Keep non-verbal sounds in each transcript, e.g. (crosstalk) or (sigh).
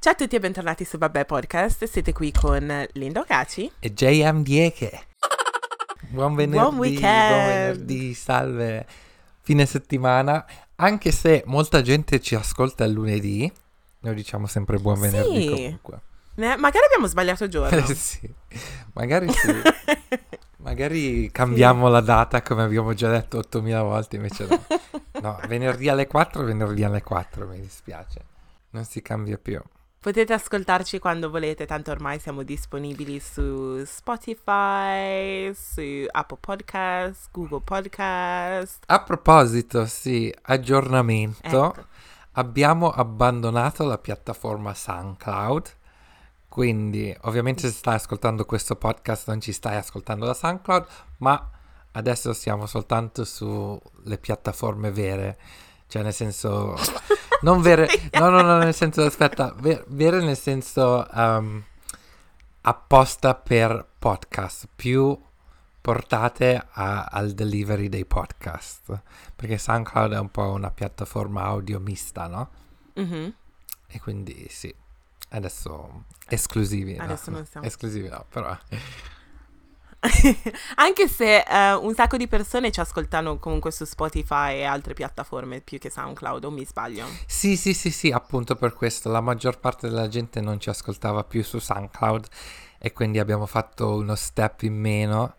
Ciao a tutti e bentornati su Vabbè Podcast, siete qui con Linda Ocaci e JM Dieche. Buon venerdì, buon weekend. buon venerdì, salve. Fine settimana, anche se molta gente ci ascolta il lunedì, noi diciamo sempre buon venerdì Sì. comunque. Eh, magari abbiamo sbagliato giorno. (laughs) Eh sì, magari sì. (laughs) Magari cambiamo la data come abbiamo già detto 8000 volte, invece no. (laughs) No, venerdì alle 4, venerdì alle 4, mi dispiace. Non si cambia più. Potete ascoltarci quando volete, tanto ormai siamo disponibili su Spotify, su Apple Podcast, Google Podcast. A proposito, sì, aggiornamento. Ecco. Abbiamo abbandonato la piattaforma SoundCloud. Quindi, ovviamente, se stai ascoltando questo podcast, non ci stai ascoltando da SoundCloud, ma adesso siamo soltanto sulle piattaforme vere. Cioè, nel senso, (laughs) non vere, no, no, no, nel senso, aspetta, ve- vere nel senso um, apposta per podcast, più portate a- al delivery dei podcast. Perché SoundCloud è un po' una piattaforma audio mista, no? Mhm. E quindi sì, adesso esclusivi. no, Adesso non no, siamo- Esclusivi no, però... (laughs) Anche se eh, un sacco di persone ci ascoltano comunque su Spotify e altre piattaforme più che SoundCloud, o mi sbaglio? Sì, sì, sì, sì, appunto per questo la maggior parte della gente non ci ascoltava più su SoundCloud e quindi abbiamo fatto uno step in meno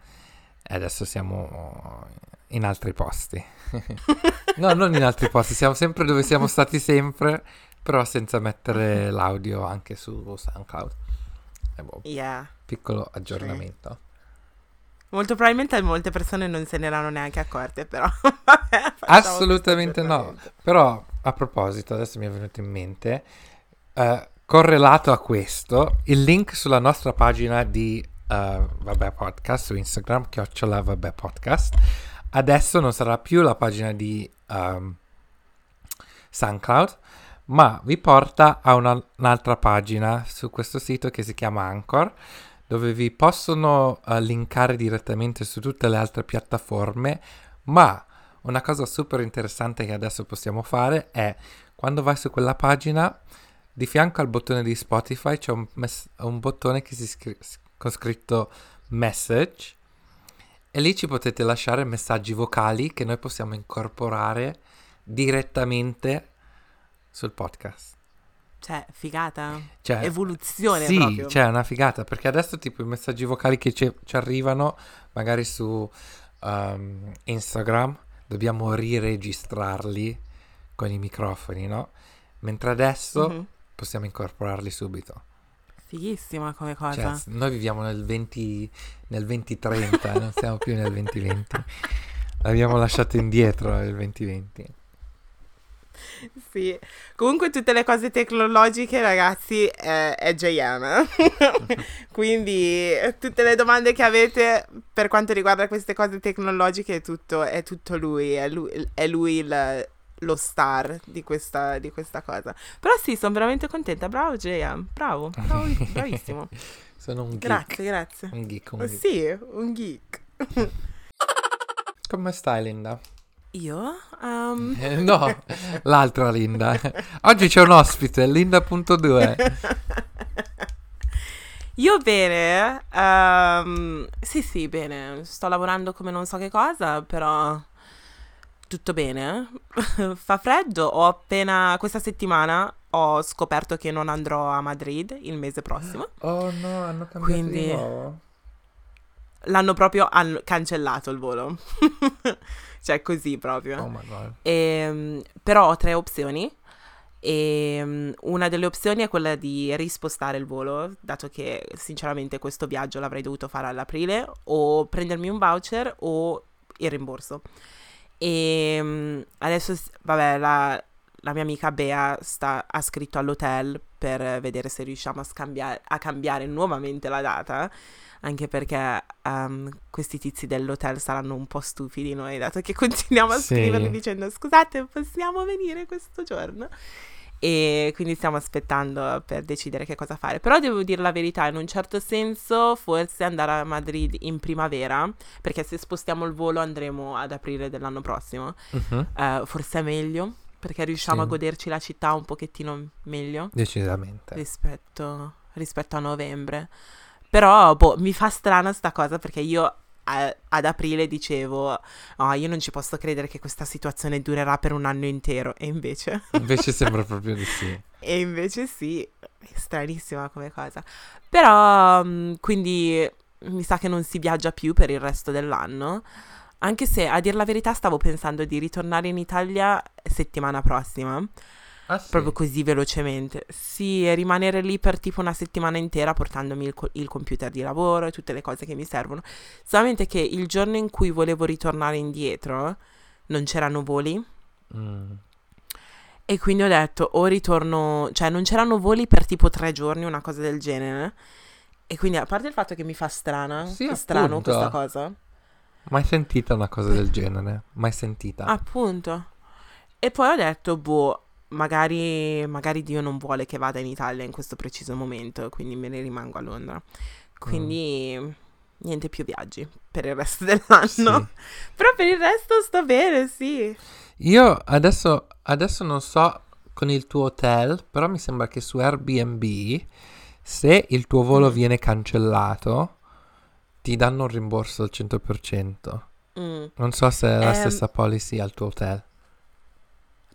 e adesso siamo in altri posti. (laughs) no, non in altri posti, siamo sempre dove siamo stati sempre, però senza mettere l'audio anche su SoundCloud. E boh, Yeah. piccolo aggiornamento. Molto probabilmente molte persone non se ne erano neanche accorte, però. (laughs) vabbè, Assolutamente no. Però a proposito, adesso mi è venuto in mente, eh, correlato a questo, il link sulla nostra pagina di eh, Vabbè Podcast su Instagram, chiocciola Vabbè Podcast, adesso non sarà più la pagina di ehm, SoundCloud, ma vi porta a una- un'altra pagina su questo sito che si chiama Anchor, dove vi possono eh, linkare direttamente su tutte le altre piattaforme, ma una cosa super interessante che adesso possiamo fare è quando vai su quella pagina, di fianco al bottone di Spotify c'è un, mess- un bottone che si scri- con scritto message e lì ci potete lasciare messaggi vocali che noi possiamo incorporare direttamente sul podcast. Cioè, figata. Cioè, Evoluzione sì, proprio. cioè è una figata perché adesso tipo i messaggi vocali che ci, ci arrivano magari su um, Instagram dobbiamo riregistrarli con i microfoni, no? Mentre adesso Mhm. possiamo incorporarli subito. Fighissima come cosa. Cioè, noi viviamo nel 20 nel 2030, non siamo più nel 2020. (laughs) L'abbiamo lasciato indietro nel 2020. (laughs) Sì. Comunque tutte le cose tecnologiche, ragazzi, è, è JM. (laughs) Quindi tutte le domande che avete per quanto riguarda queste cose tecnologiche è tutto, è tutto lui, è lui, è lui il- lo star di questa, di questa cosa. Però sì, sono veramente contenta. Bravo JM, bravo, bravo bravissimo. (laughs) Sono un geek. Grazie, grazie. Un geek, un geek. sì, un geek. Come stai Linda? Io? Um, (laughs) Eh, no, l'altra Linda. Oggi c'è un ospite, Linda.2. Io bene, ehm, sì sì bene, sto lavorando come non so che cosa, però tutto bene. (laughs) Fa freddo, ho appena questa settimana ho scoperto che non andrò a Madrid il mese prossimo. Oh no, hanno cambiato Quindi-. L'hanno proprio hanno cancellato il volo. (laughs) cioè così proprio. Oh my god. Ehm, però ho tre opzioni. E mm, una delle opzioni è quella di rispostare il volo, dato che sinceramente questo viaggio l'avrei dovuto fare all'aprile, o prendermi un voucher o il rimborso. E mm, adesso, vabbè, la, la mia amica Bea sta, ha scritto all'hotel per vedere se riusciamo a, scambia- a cambiare nuovamente la data. Anche perché ehm, questi tizi dell'hotel saranno un po' stufi di noi, dato che (laughs) continuiamo a Sì. scriverli dicendo scusate, possiamo venire questo giorno? E quindi stiamo aspettando per decidere che cosa fare. Però devo dire la verità, in un certo senso, forse andare a Madrid in primavera, perché se spostiamo il volo andremo ad aprile dell'anno prossimo. Mhm. Eh, forse è meglio perché riusciamo Sì. a goderci la città un pochettino meglio Decisamente. rispetto, rispetto a novembre. Però, boh, mi fa strana sta cosa perché io a- ad aprile dicevo, oh, io non ci posso credere che questa situazione durerà per un anno intero. E invece, (laughs) Invece sembra proprio di sì. e invece sì, è stranissima come cosa. Però, mm, quindi mi sa che non si viaggia più per il resto dell'anno. Anche se, a dir la verità, stavo pensando di ritornare in Italia settimana prossima. Ah, sì? Proprio così velocemente. Sì, e rimanere lì per tipo una settimana intera portandomi il, co- il computer di lavoro e tutte le cose che mi servono. Solamente che il giorno in cui volevo ritornare indietro non c'erano voli Mm. e quindi ho detto o ritorno, cioè non c'erano voli per tipo tre giorni, una cosa del genere. E quindi a parte il fatto che mi fa strana, Sì, strano questa cosa. Mai sentita una cosa del genere? Mai sentita? Appunto. E poi ho detto, boh, magari, magari Dio non vuole che vada in Italia in questo preciso momento, quindi me ne rimango a Londra. Quindi niente più viaggi per il resto (laughs) dell'anno. Sì. Però per il resto sto bene, sì. Io adesso, adesso non so con il tuo hotel, però mi sembra che su Airbnb, se il tuo volo Mm. viene cancellato, ti danno un rimborso al 100%. Mm. Non so se è la Ehm, stessa policy al tuo hotel.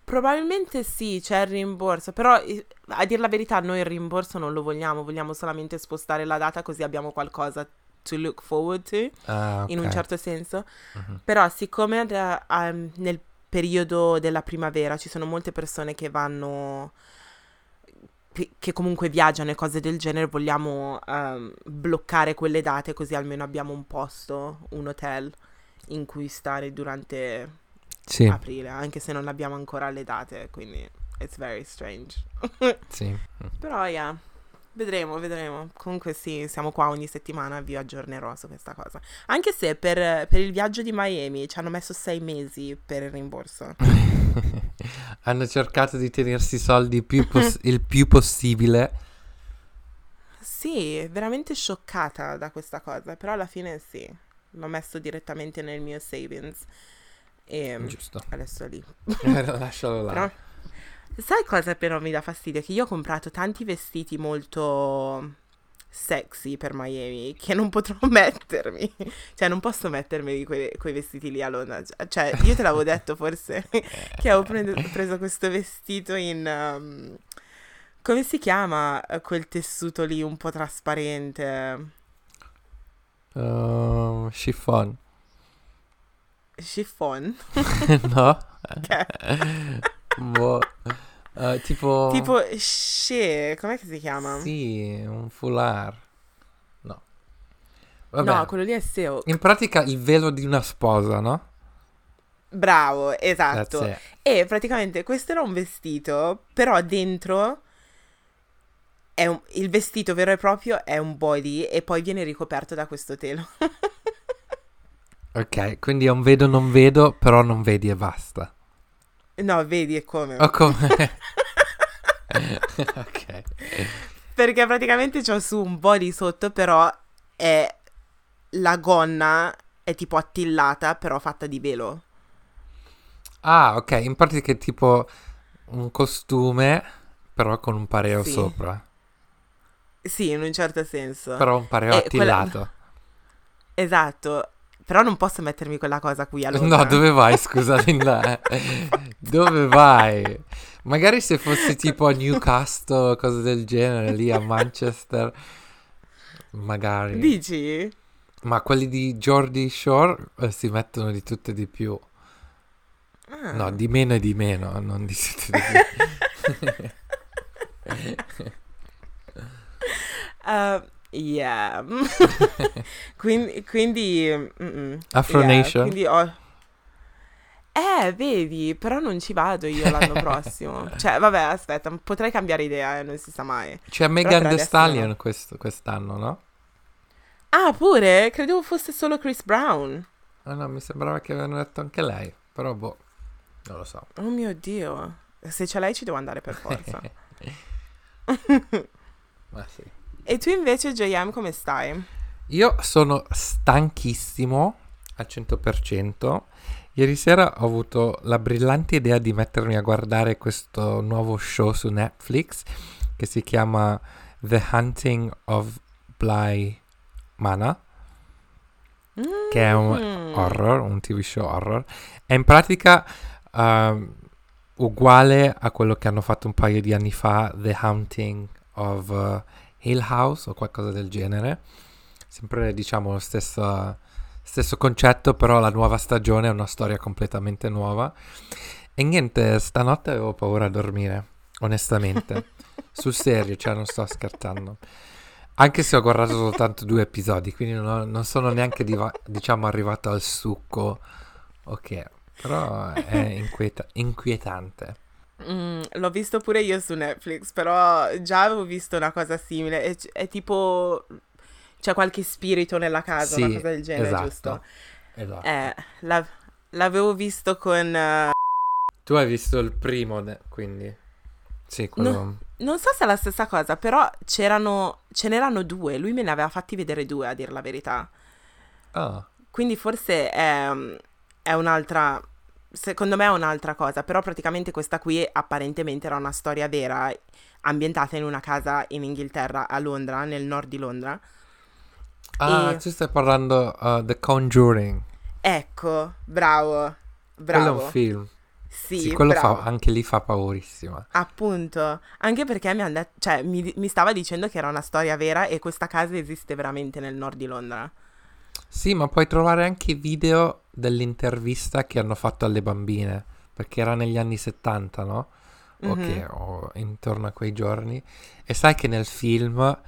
Probabilmente sì, c'è il rimborso, però eh, a dir la verità noi il rimborso non lo vogliamo, vogliamo solamente spostare la data così abbiamo qualcosa to look forward to. Ah, in un certo senso. Mhm. Però siccome da- ehm, nel periodo della primavera ci sono molte persone che vanno che comunque viaggiano e cose del genere, vogliamo ehm, bloccare quelle date così almeno abbiamo un posto, un hotel in cui stare durante Sì, aprile, anche se non abbiamo ancora le date, quindi it's very strange. (laughs) sì. Però yeah, vedremo, vedremo. Comunque sì, siamo qua ogni settimana, vi aggiornerò su questa cosa. Anche se per, per il viaggio di Miami ci hanno messo sei mesi per il rimborso. (laughs) (laughs) Hanno cercato di tenersi i soldi più poss- (laughs) il più possibile. Sì, veramente scioccata da questa cosa, però alla fine sì, l'ho messo direttamente nel mio savings e Giusto. adesso lì. (laughs) Lascialo là. Però, sai cosa però mi dà fastidio? Che io ho comprato tanti vestiti molto sexy per Miami che non potrò (laughs) mettermi. Cioè, non posso mettermi quei, quei vestiti lì a Londra. Cioè, io te l'avevo detto forse (laughs) che avevo pre- preso questo vestito in... um, come si chiama eh, quel tessuto lì un po' trasparente? Um, chiffon. Chiffon? (laughs) no? Boh. Eh, tipo... Tipo, she, com'è che si chiama? Sì, un foulard. No. Vabbè. No, quello lì è SEO. In pratica il velo di una sposa, no? Bravo, esatto. E praticamente questo era un vestito, però dentro è un- il vestito vero e proprio è un body e poi viene ricoperto da questo telo. (laughs) Ok, quindi è un vedo non vedo, però non vedi e basta. No, vedi è come. O come... (laughs) ok. Perché praticamente c'ho su un body sotto, però è la gonna è tipo attillata, però fatta di velo. Ah, ok, in pratica è tipo un costume, però con un pareo Sì. sopra. Sì, in un certo senso. Però un pareo Eh, quella- attillato. (laughs) Esatto. Però non posso mettermi quella cosa qui allora. No, dove vai, (laughs) scusa, Linda? dove vai? Magari se fossi tipo a Newcastle, cose del genere, lì a Manchester, magari. Dici? Ma quelli di Geordie Shore eh, si mettono di tutto e di più. Ah. No, di meno e di meno, non di tutto e di più. Uh, (laughs) yeah. (laughs) quindi, quindi mm-mm. Afro Yeah, quindi ho- Eh, vedi, però non ci vado io l'anno (laughs) prossimo. Cioè, vabbè, aspetta, potrei cambiare idea, eh, non si sa mai. C'è per Megan adesso Stallion no. questo- quest'anno, no? Ah, pure? Credevo fosse solo Chris Brown. Ah no, mi sembrava che avevano detto anche lei, però boh, non lo so. Oh mio Dio. Se c'è lei ci devo andare per forza. (laughs) Ma sì. E tu invece, JM, come stai? Io sono stanchissimo al 100% Ieri sera ho avuto la brillante idea di mettermi a guardare questo nuovo show su Netflix che si chiama The Hunting of Bly Mana, che è un Mm. horror, un TV show horror. È in pratica ehm, uguale a quello che hanno fatto un paio di anni fa, The Hunting of eh, Hill House o qualcosa del genere. Sempre diciamo lo stesso, stesso concetto, però la nuova stagione è una storia completamente nuova. E niente, stanotte avevo paura a dormire, onestamente. (laughs) Sul serio, cioè non sto scherzando. Anche se ho guardato soltanto due episodi, quindi non, non sono neanche diva- diciamo arrivato al succo. Ok, però è inquieta- inquietante. Mm, l'ho visto pure io su Netflix, però già avevo visto una cosa simile. È, è tipo. C'è qualche spirito nella casa, una Sì, cosa del genere, esatto. giusto? Esatto. Eh, la- l'avevo visto con. eh, Tu hai visto il primo, quindi... Sì, quello... non so se è la stessa cosa, però c'erano. Ce n'erano due. Lui me ne aveva fatti vedere due, a dir la verità. Ah, Quindi forse è, è un'altra. Secondo me è un'altra cosa, però praticamente questa qui apparentemente era una storia vera, ambientata in una casa in Inghilterra, a Londra, nel nord di Londra. Ah, E- tu stai parlando uh, The Conjuring. Ecco, bravo, Quello è bravo. un film. Sì, Sì, quello bravo. fa, anche lì fa paurissima. Appunto, anche perché mi, han det- cioè, mi, mi stava dicendo che era una storia vera e questa casa esiste veramente nel nord di Londra. Sì, ma puoi trovare anche video dell'intervista che hanno fatto alle bambine, perché era negli anni 70, no? O Mhm. che- o intorno a quei giorni. E sai che nel film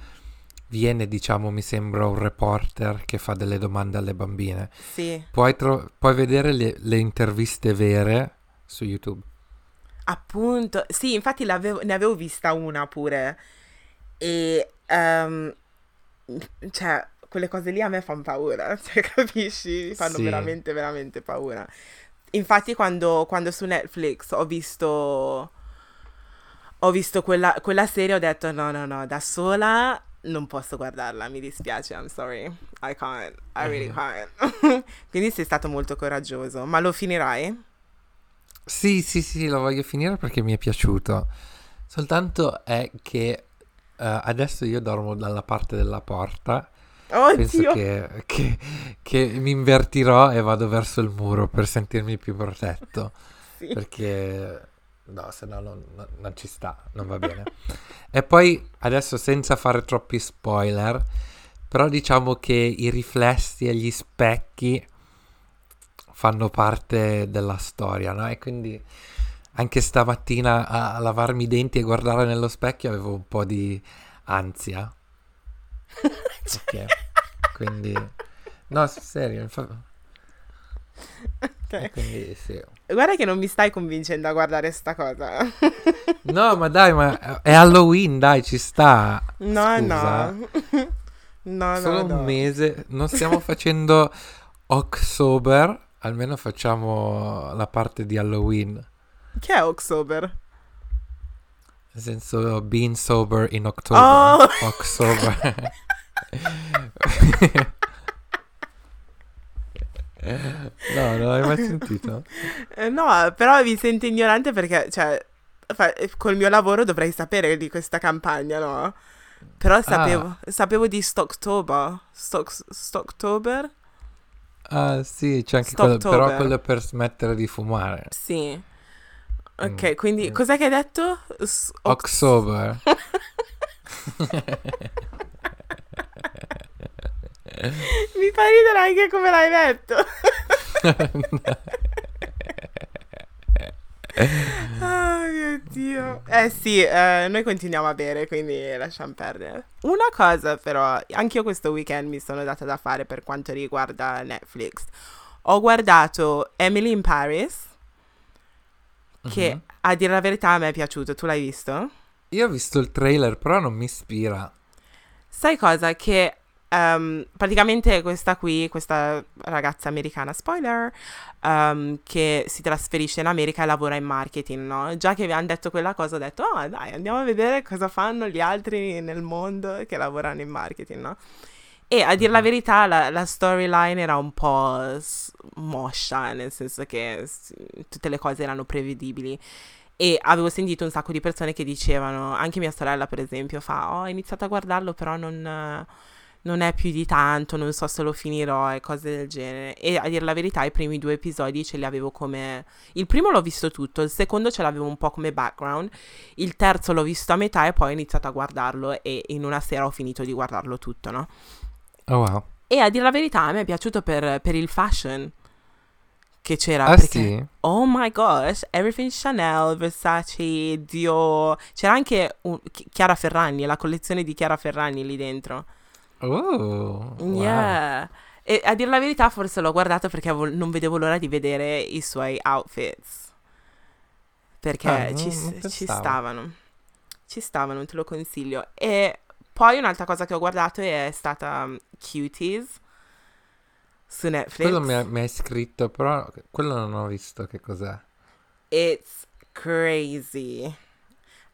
viene, diciamo, mi sembra un reporter che fa delle domande alle bambine. Sì, Puoi, tro- puoi vedere le, le interviste vere su YouTube. appunto. Sì, infatti ne avevo vista una pure. E, ehm, cioè, quelle cose lì a me fanno paura, (laughs) cioè, capisci? Mi fanno Sì. veramente, veramente paura. Infatti, quando, quando su Netflix ho visto, ho visto quella, quella serie, ho detto: no, no, no, da sola non posso guardarla, mi dispiace, I'm sorry. I can't, I really Mhm. can't. (laughs) Quindi sei stato molto coraggioso, ma lo finirai? Sì, sì, sì, lo voglio finire perché mi è piaciuto. Soltanto è che eh, adesso io dormo dalla parte della porta. Penso Oddio! che, che- che mi invertirò e vado verso il muro per sentirmi più protetto. (laughs) Sì. Perché no, se no non, non- ci sta, non va bene. E poi adesso senza fare troppi spoiler, però diciamo che i riflessi e gli specchi fanno parte della storia, no? E quindi anche stamattina a lavarmi i denti e guardare nello specchio avevo un po' di ansia. Ok, quindi no, sul serio, infa- Ok. quindi sì. Guarda che non mi stai convincendo a guardare sta cosa. (laughs) No, ma dai, ma è Halloween, dai, ci sta. No, Scusa. no. (laughs) No, Solo no, no. un mese, non stiamo facendo October, almeno facciamo la parte di Halloween. Che è October? Nel senso, being sober in October. Oh! October. (laughs) no, non l'hai mai sentito? Eh, no, però mi sento ignorante perché, cioè, fa- col mio lavoro dovrei sapere di questa campagna, no? Però sapevo, sapevo di Stocktober. Stock, Stocktober? Ah, sì, c'è anche quello, però quello per smettere di fumare. Sì. Ok, Mm, quindi mm. cos'è che hai detto? S- Ox- October. (laughs) (laughs) (laughs) Mi fa ridere anche come l'hai detto. Oh (laughs) mio Dio. Eh sì, eh, noi continuiamo a bere, quindi lasciamo perdere. Una cosa però, anche io questo weekend mi sono data da fare per quanto riguarda Netflix. Ho guardato Emily in Paris, che Mhm. a dire la verità a me è piaciuto. Tu l'hai visto? Io ho visto il trailer, però non mi ispira. Sai cosa? Che ehm, praticamente questa qui, questa ragazza americana, spoiler, ehm, che si trasferisce in America e lavora in marketing, no? Già che vi hanno detto quella cosa, ho detto, oh dai, andiamo a vedere cosa fanno gli altri nel mondo che lavorano in marketing, no? E a dire la verità, la, la storyline era un po' moscia, nel senso che tutte le cose erano prevedibili. E avevo sentito un sacco di persone che dicevano, anche mia sorella per esempio, fa, oh, ho iniziato a guardarlo, però non, non è più di tanto, non so se lo finirò e cose del genere. E a dire la verità, i primi due episodi ce li avevo come... Il primo l'ho visto tutto, il secondo ce l'avevo un po' come background, il terzo l'ho visto a metà e poi ho iniziato a guardarlo e in una sera ho finito di guardarlo tutto, no? Oh wow. E a dire la verità, a me è piaciuto per, per il fashion che c'era. Ah perché, sì? oh my gosh, everything Chanel, Versace, Dior. C'era anche un- Chi- Chiara Ferragni, la collezione di Chiara Ferragni lì dentro. Oh, wow. Yeah. E a dire la verità, forse l'ho guardato perché avevo- non vedevo l'ora di vedere i suoi outfits. Perché Ah, ci, ci stavano. Ci stavano, te lo consiglio. E poi un'altra cosa che ho guardato è stata um, Cuties su Netflix. Quello mi, ha- mi hai scritto, però quello non ho visto che cos'è. It's crazy.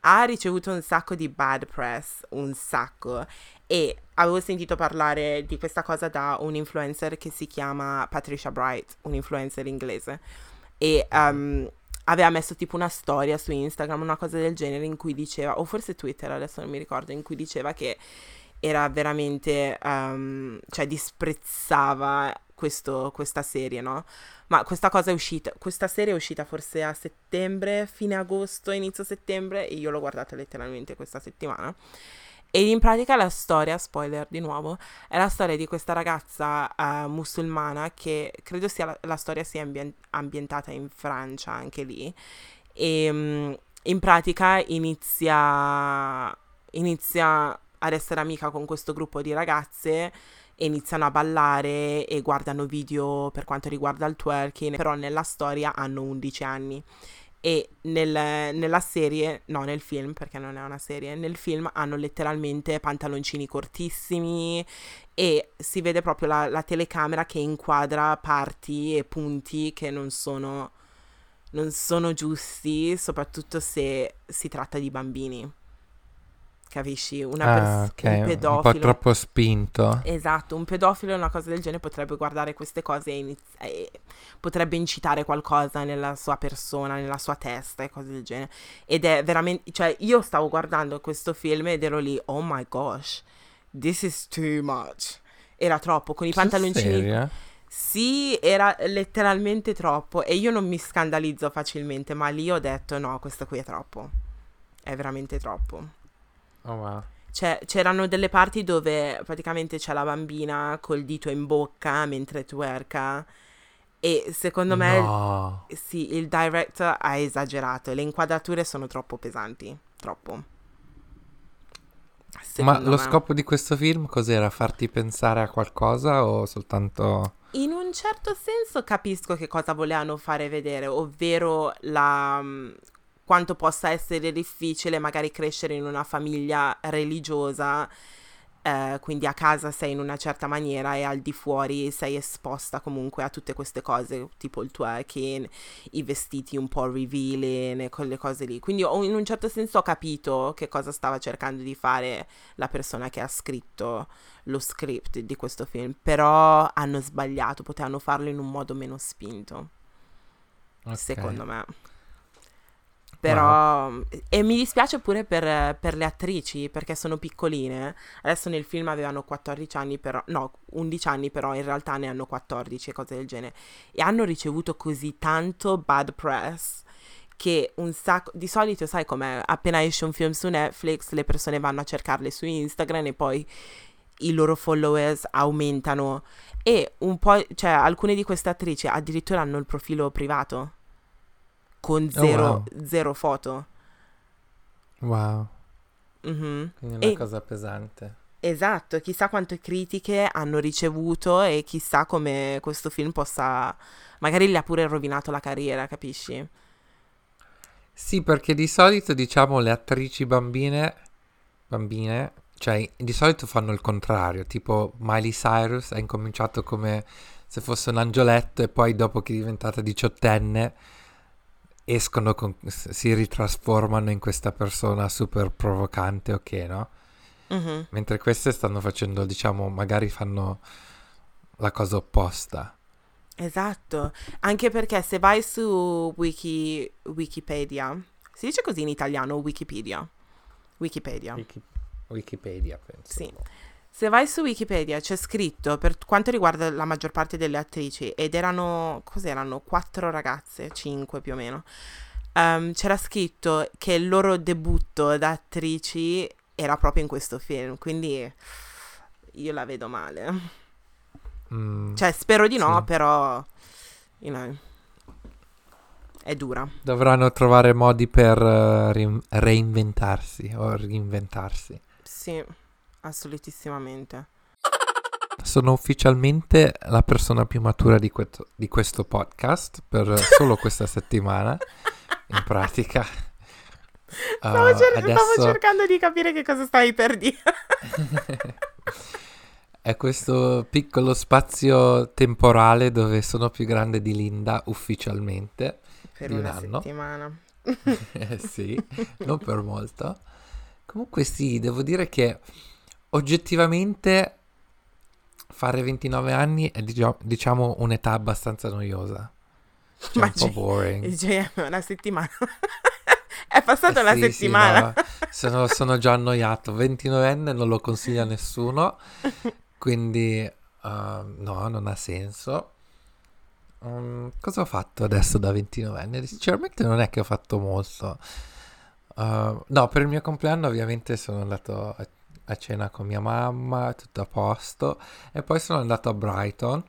Ha ricevuto un sacco di bad press, un sacco. E avevo sentito parlare di questa cosa da un influencer che si chiama Patricia Bright, un influencer inglese. E um, aveva messo tipo una storia su Instagram, una cosa del genere, in cui diceva, o forse Twitter, adesso non mi ricordo, in cui diceva che era veramente, um, cioè disprezzava questo- questa serie, no? Ma questa cosa è uscita, questa serie è uscita forse a settembre, fine agosto, inizio settembre, e io l'ho guardata letteralmente questa settimana. E in pratica la storia, spoiler di nuovo, è la storia di questa ragazza eh, musulmana che credo sia la, la storia sia ambien- ambientata in Francia anche lì. E mm, in pratica inizia, inizia ad essere amica con questo gruppo di ragazze e iniziano a ballare e guardano video per quanto riguarda il twerking, però nella storia hanno 11 anni e nel- nella serie, no nel film perché non è una serie, nel film hanno letteralmente pantaloncini cortissimi e si vede proprio la, la telecamera che inquadra parti e punti che non sono, non sono giusti, soprattutto se si tratta di bambini. Capisci? Una Ah, pers- ok, un un po' pedofilo. troppo spinto. Esatto, un pedofilo o una cosa del genere potrebbe guardare queste cose e, iniz- e potrebbe incitare qualcosa nella sua persona, nella sua testa e cose del genere. Ed è veramente, cioè io stavo guardando questo film ed ero lì, oh my gosh, this is too much. Era troppo, con i pantaloncini. serio? Sì, era letteralmente troppo e io non mi scandalizzo facilmente, ma lì ho detto no, questo qui è troppo. È veramente troppo. Oh wow. Cioè, c'erano delle parti dove praticamente c'è la bambina col dito in bocca mentre twerka e secondo me No. sì, il director ha esagerato e le inquadrature sono troppo pesanti, troppo. Ma Secondo lo me. scopo di questo film cos'era? Farti pensare a qualcosa o soltanto... In un certo senso capisco che cosa volevano fare vedere, ovvero la, mh, quanto possa essere difficile magari crescere in una famiglia religiosa, eh, quindi a casa sei in una certa maniera e al di fuori sei esposta comunque a tutte queste cose, tipo il twerking, i vestiti un po' revealing e quelle cose lì. Quindi ho- in un certo senso ho capito che cosa stava cercando di fare la persona che ha scritto lo script di questo film, però hanno sbagliato, potevano farlo in un modo meno spinto, Ok. secondo me. Però, e mi dispiace pure per, per le attrici perché sono piccoline. Adesso nel film avevano 14 anni, però, no, 11 anni, però in realtà ne hanno 14 e cose del genere. E hanno ricevuto così tanto bad press che un sacco di solito sai com'è appena esce un film su Netflix le persone vanno a cercarle su Instagram e poi i loro followers aumentano e un po' cioè alcune di queste attrici addirittura hanno il profilo privato con zero, wow. zero foto Wow. Mhm. Quindi è una E- cosa pesante. esatto chissà quante critiche hanno ricevuto e chissà come questo film possa magari gli ha pure rovinato la carriera capisci Sì, perché di solito diciamo le attrici bambine, bambine, cioè di solito fanno il contrario, tipo Miley Cyrus ha incominciato come se fosse un angioletto e poi dopo che è diventata diciottenne escono, con, si ritrasformano in questa persona super provocante, ok, no? Mhm. mentre queste stanno facendo, diciamo, magari fanno la cosa opposta. Esatto, anche perché se vai su Wiki, Wikipedia, si dice così in italiano Wikipedia? Wikipedia, Wiki- Wikipedia, penso. sì. Se vai su Wikipedia c'è scritto per quanto riguarda la maggior parte delle attrici ed erano, cos'erano? Quattro ragazze, cinque più o meno. Ehm, c'era scritto che il loro debutto da attrici era proprio in questo film, quindi io la vedo male. Mm, Cioè, spero di no, Sì. però you know, è dura. Dovranno trovare modi per eh, rin- reinventarsi o reinventarsi. Sì, assolutissimamente. Sono ufficialmente la persona più matura di, questo- di questo podcast per solo questa settimana, in pratica. Stavo, Uh, cer- stavo adesso cercando di capire che cosa stavi per dire. (laughs) è questo piccolo spazio temporale dove sono più grande di Linda ufficialmente. per Di un una anno. settimana. (laughs) Eh, sì, non per molto. Comunque sì, devo dire che oggettivamente fare 29 anni è dicia- diciamo un'età abbastanza noiosa. Cioè Ma un po' boring. Dice, una settimana. (laughs) è passata Eh una sì, sì, settimana. no, sono, sono già annoiato. 29enne non lo consiglia a nessuno, quindi eh, no, non ha senso. Um, cosa ho fatto adesso da 29enne? Sinceramente non è che ho fatto molto. Uh, no, per il mio compleanno ovviamente sono andato a, a cena con mia mamma, tutto a posto, e poi sono andato a Brighton.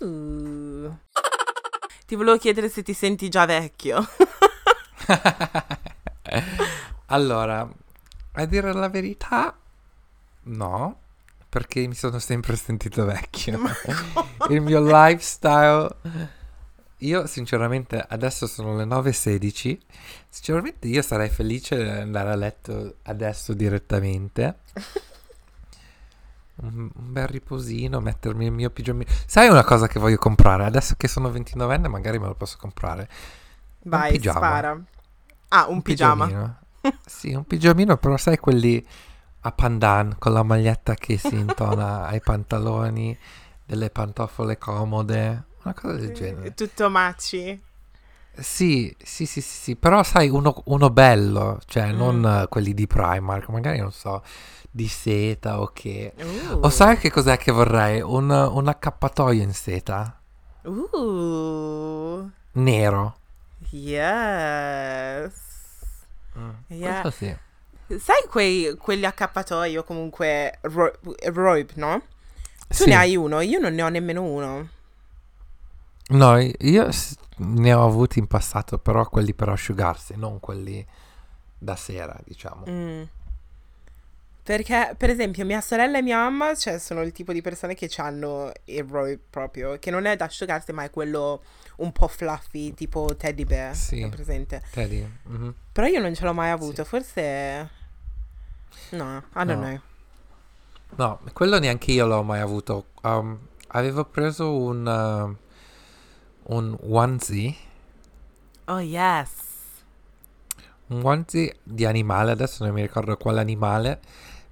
Uh. (laughs) Ti volevo chiedere se ti senti già vecchio. (laughs) allora, a dire la verità, no, perché mi sono sempre sentito vecchio. Il mio lifestyle. Io, sinceramente, adesso sono le 9.16. Sinceramente, io sarei felice di andare a letto adesso direttamente. (laughs) Un, un bel riposino, mettermi il mio pigiamino. Sai una cosa che voglio comprare? Adesso che sono 29enne, magari me lo posso comprare. Vai, spara. Ah, un, pigiama. pigiamino. sì, un pigiamino, però sai quelli a pandan con la maglietta che si (laughs) intona ai pantaloni, delle pantofole comode, una cosa del genere. Tutto macci. Sì, sì, sì, sì, sì, però sai uno, uno bello, cioè Mm. non quelli di Primark, magari non so, di seta o che. Uh. O sai che cos'è che vorrei? Un, un accappatoio in seta, Uh. nero. Yes. Mm, Yeah. Questo sì. Sai quei, quegli accappatoi o comunque ro- robe, no? Tu Sì. ne hai uno, io non ne ho nemmeno uno. No, io ne ho avuti in passato, però quelli per asciugarsi, non quelli da sera, diciamo. Mm. Perché, per esempio, mia sorella e mia mamma, cioè, sono il tipo di persone che hanno il robe proprio, che non è da asciugarsi, ma è quello un po' fluffy, tipo teddy bear, Sì. presente? Teddy? mhm. Però io non ce l'ho mai avuto, Sì. forse... No, I don't No. know. No, quello neanche io l'ho mai avuto. Um, avevo preso un, uh, un onesie, Oh, yes. un onesie di animale, adesso non mi ricordo quale animale,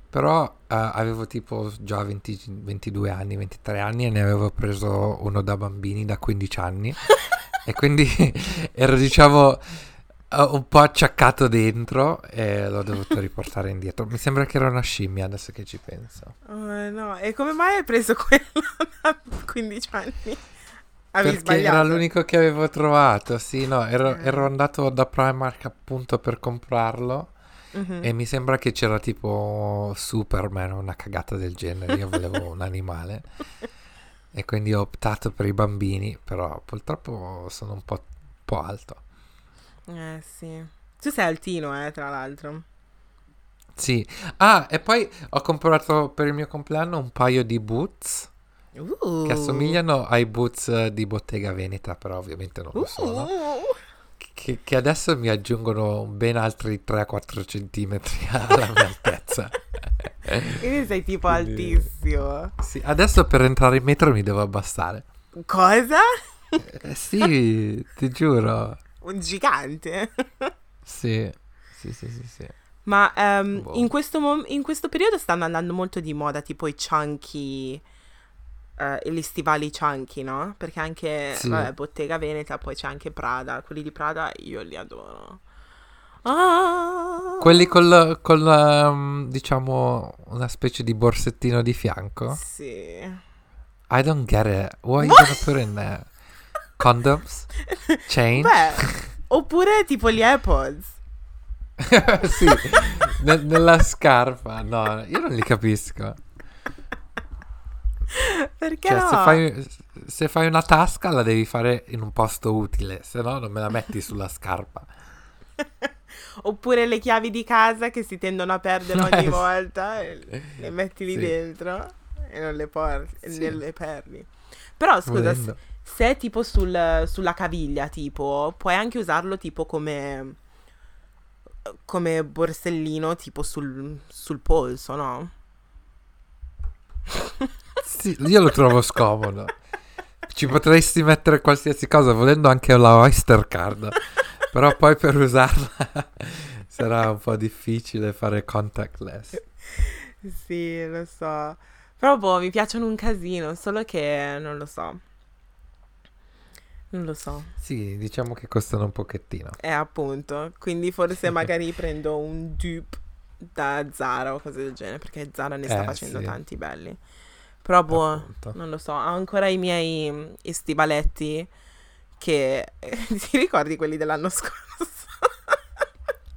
però uh, avevo tipo già 20 22 anni, 23 anni e ne avevo preso uno da bambini da 15 anni (laughs) e quindi (laughs) ero diciamo uh, un po' acciaccato dentro e l'ho dovuto riportare indietro. Mi sembra che era una scimmia adesso che ci penso. Oh, no, e come mai hai preso quello (laughs) da 15 anni? Avevi Perché era sbagliato. l'unico che avevo trovato, sì, no, ero, Eh. ero andato da Primark appunto per comprarlo Mhm. e mi sembra che c'era tipo Superman o una cagata del genere, io volevo un (laughs) animale e quindi ho optato per i bambini, però purtroppo sono un po', un po' alto. Eh, sì. Tu sei altino, eh, tra l'altro. Sì, ah, e poi ho comprato per il mio compleanno un paio di boots Uh. che assomigliano ai boots di Bottega Veneta, però ovviamente non lo sono. Uh. Che, che adesso mi aggiungono ben altri 3-4 centimetri (laughs) alla mia altezza. (laughs) Quindi sei tipo Quindi- altissimo. Sì, adesso per entrare in metro mi devo abbassare. Cosa? Eh, sì, ti giuro. Un gigante. Sì, sì, sì, sì, sì. Ma ehm, Boh. in, questo mom- in questo periodo stanno andando molto di moda tipo i chunky, e gli stivali chunky, no? Perché anche, Sì. vabbè, Bottega Veneta, poi c'è anche Prada. Quelli di Prada io li adoro. Ah! Quelli col, col, ehm, diciamo, una specie di borsettino di fianco. Sì. I don't get it. What are you gonna put in there? Condoms? (laughs) Chain? Beh, (laughs) oppure tipo gli AirPods. (laughs) sì, ne- nella scarpa. No, io non li capisco. (laughs) Perché Cioè, no? se, fai, se fai una tasca la devi fare in un posto utile, se no non me la metti (laughs) sulla scarpa. (laughs) Oppure le chiavi di casa che si tendono a perdere Eh, ogni sì. volta e le metti lì Sì. dentro e non le porti, Sì. le perdi. Però scusa, se, se è tipo sul- sulla caviglia, tipo, puoi anche usarlo tipo come come borsellino tipo sul, sul polso, no? Sì, io lo trovo scomodo. Ci potresti mettere qualsiasi cosa, volendo anche la Oyster Card. Però poi per usarla (laughs) sarà un po' difficile fare contactless. Sì, lo so. Però boh, mi piacciono un casino, solo che non lo so. Non lo so. Sì, diciamo che costano un pochettino. Eh, appunto. Quindi forse (laughs) magari prendo un dupe da Zara o cose del genere, perché Zara ne sta Eh, facendo sì. tanti belli. Però boh, Appunto. non lo so, ho ancora i miei mm, stivaletti che (laughs) ti ricordi quelli dell'anno (laughs) scorso?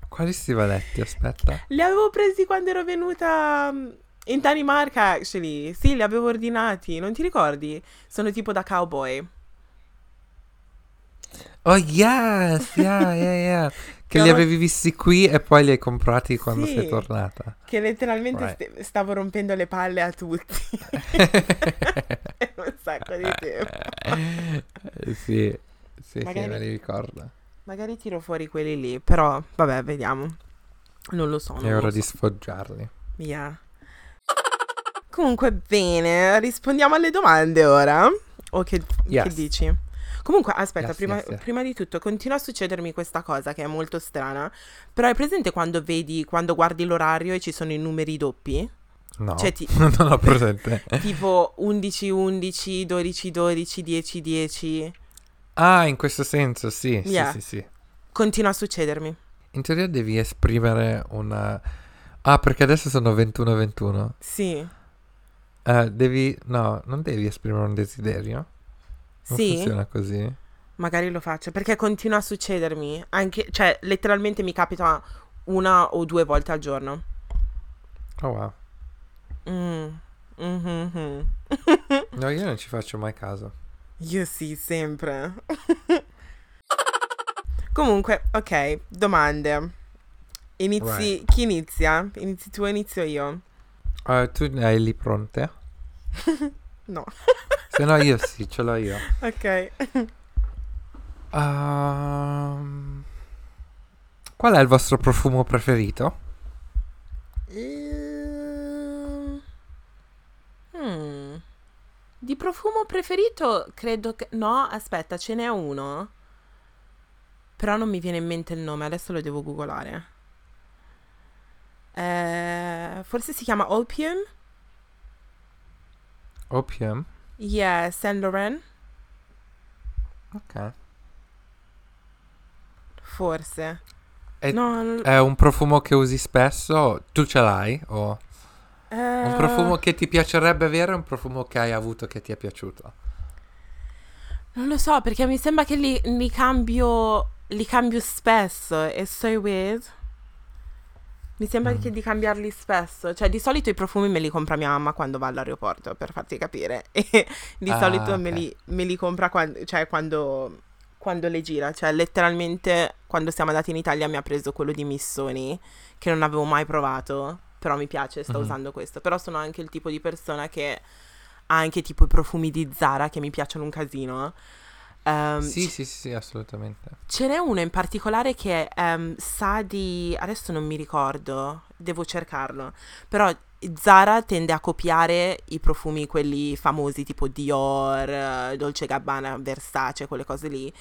Quali stivaletti? Aspetta. Li avevo presi quando ero venuta mm, in Danimarca, actually. Sì, li avevo ordinati, non ti ricordi? Sono tipo da cowboy. Oh yes, yeah, yeah, yeah. (laughs) Che li avevi visti qui e poi li hai comprati quando Sì. sei tornata. Che letteralmente Right. st- stavo rompendo le palle a tutti. Per (laughs) (laughs) un sacco di tempo. Sì, sì, Magari- sì, me li ricordo. Magari tiro fuori quelli lì, però vabbè, vediamo. Non lo so. non È ora so. di sfoggiarli. Yeah. Comunque, bene, rispondiamo alle domande ora. O che, che Yes. dici? Comunque, aspetta, Yes, prima, yes, yes. prima di tutto, continua a succedermi questa cosa che è molto strana. Però hai presente quando vedi, quando guardi l'orario e ci sono i numeri doppi? No, Cioè, ti- (laughs) non ho presente. tipo 11, 11, 12, 12, 10, 10. Ah, in questo senso, sì, Yeah. sì, sì, sì. Continua a succedermi. In teoria devi esprimere una... Ah, perché adesso sono 21-21. Sì. Eh, devi... No, non devi esprimere un desiderio. Non Sì. funziona così. Magari lo faccio perché continua a succedermi. Anche, cioè, letteralmente mi capita una o due volte al giorno. Oh wow. Mm. Mhm. (laughs) No, io non ci faccio mai caso. Io sì, sempre. (laughs) Comunque, ok, domande. Inizi, Right. chi inizia? Inizi tu o inizio io? Eh, tu ne hai lì pronte? (laughs) No. (laughs) Se no io sì, ce l'ho io. Ok. Ehm, qual è il vostro profumo preferito? Ehm, hmm. Di profumo preferito credo che... No, aspetta, ce n'è uno. Però non mi viene in mente il nome, adesso lo devo googolare. Eh, forse si chiama Opium? Opium? Yeah, Saint Laurent? Ok. Forse. E- no, È un profumo che usi spesso? Tu ce l'hai? O un eh, profumo che ti piacerebbe avere o un profumo che hai avuto che ti è piaciuto? Non lo so, perché mi sembra che li, li cambio. Li cambio spesso. È so weird. Mi sembra Mm. che di cambiarli spesso. Cioè, di solito i profumi me li compra mia mamma quando va all'aeroporto, per farti capire. (laughs) E di Ah, solito ok. me, li, me li compra quando, cioè, quando, quando le gira. Cioè, letteralmente, quando siamo andati in Italia mi ha preso quello di Missoni, che non avevo mai provato. Però mi piace, sto Mhm. usando questo. Però sono anche il tipo di persona che ha anche tipo i profumi di Zara che mi piacciono un casino. Ehm, Sì, sì, sì, sì, assolutamente. Ce n'è uno in particolare che ehm, sa di... adesso non mi ricordo, devo cercarlo. Però Zara tende a copiare i profumi, quelli famosi tipo Dior, Dolce Gabbana, Versace, quelle cose lì,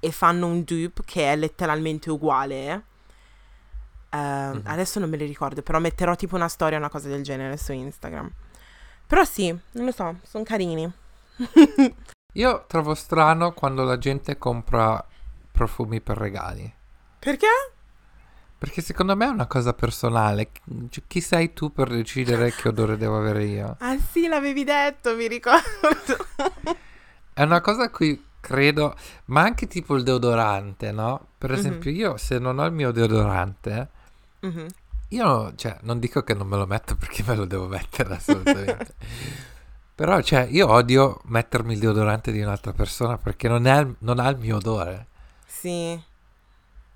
e fanno un dupe che è letteralmente uguale. Uh, Adesso non me li ricordo, però metterò tipo una storia, una cosa del genere su Instagram. Però sì, non lo so, sono carini. (laughs) Io trovo strano quando la gente compra profumi per regali. Perché? Perché secondo me è una cosa personale. Cioè, chi sei tu per decidere che odore devo avere io? Ah sì, l'avevi detto, mi ricordo. è una cosa a cui credo, ma anche tipo il deodorante, no? Per Mhm. esempio, io se non ho il mio deodorante, Mhm. io cioè, non dico che non me lo metto perché me lo devo mettere assolutamente. (laughs) Però, cioè, io odio mettermi il deodorante di un'altra persona perché non, è, non ha il mio odore. Sì,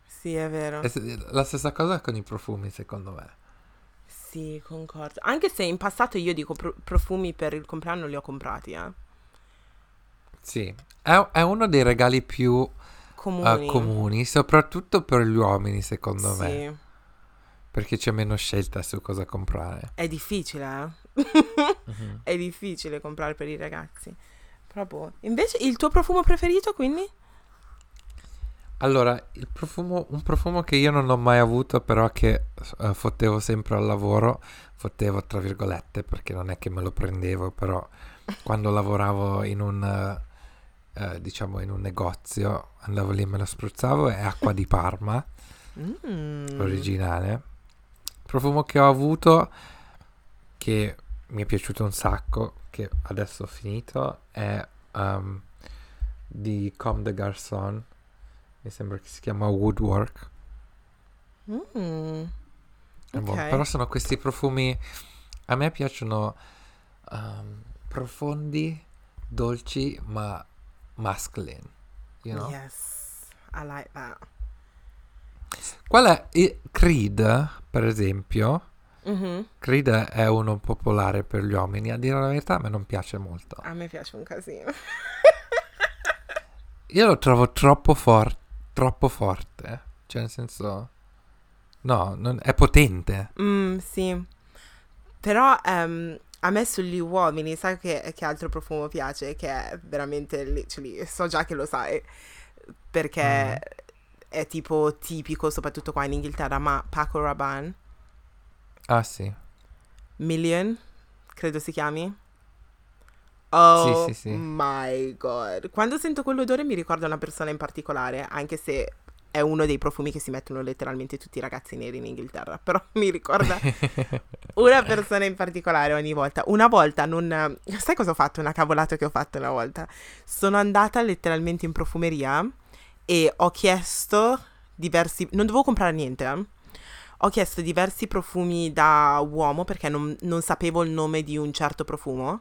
sì, è vero. È la stessa cosa con i profumi, secondo me. Sì, concordo. Anche se in passato io dico pro- profumi per il compleanno li ho comprati, eh. Sì, è, è uno dei regali più eh, Comuni. comuni, soprattutto per gli uomini, secondo me, Sì. perché c'è meno scelta su cosa comprare. È difficile, eh. Mhm. (laughs) È difficile comprare per i ragazzi. Proprio. Invece il tuo profumo preferito, quindi? Allora, il profumo, un profumo che io non ho mai avuto, però che eh, fottevo sempre al lavoro, fottevo tra virgolette, perché non è che me lo prendevo, però quando lavoravo in un, eh, diciamo, in un negozio, andavo lì e me lo spruzzavo, è acqua di Parma, Mm. originale. Profumo che ho avuto, che mi è piaciuto un sacco, che adesso ho finito, è um, di Comme des Garçons. Mi sembra che si chiama Woodwork. Mm. È buono. Però sono questi profumi. A me piacciono um, profondi, dolci, ma masculine. You know? Yes, I like that. Qual è il Creed, per esempio? Mhm. Creed è uno popolare per gli uomini. A dire la verità, a me non piace molto. A me piace un casino. (laughs) Io lo trovo troppo, for- troppo forte. Cioè, nel senso. No, non- è potente. Mm, sì. Però ehm, a me sugli uomini, sai che, che altro profumo piace? Che è veramente lì, cioè so già che lo sai, perché è tipo tipico, soprattutto qua in Inghilterra, ma Paco Rabanne, Ah, sì. Million, credo si chiami. Oh Sì, sì, sì. my god. Quando sento quell'odore mi ricorda una persona in particolare, anche se è uno dei profumi che si mettono letteralmente tutti i ragazzi neri in Inghilterra, (laughs) però mi ricorda (laughs) una persona in particolare ogni volta. Una volta non... Sai cosa ho fatto? Una cavolata che ho fatto una volta. Sono andata letteralmente in profumeria e ho chiesto diversi... Non dovevo comprare niente, eh. Ho chiesto diversi profumi da uomo perché non, non sapevo il nome di un certo profumo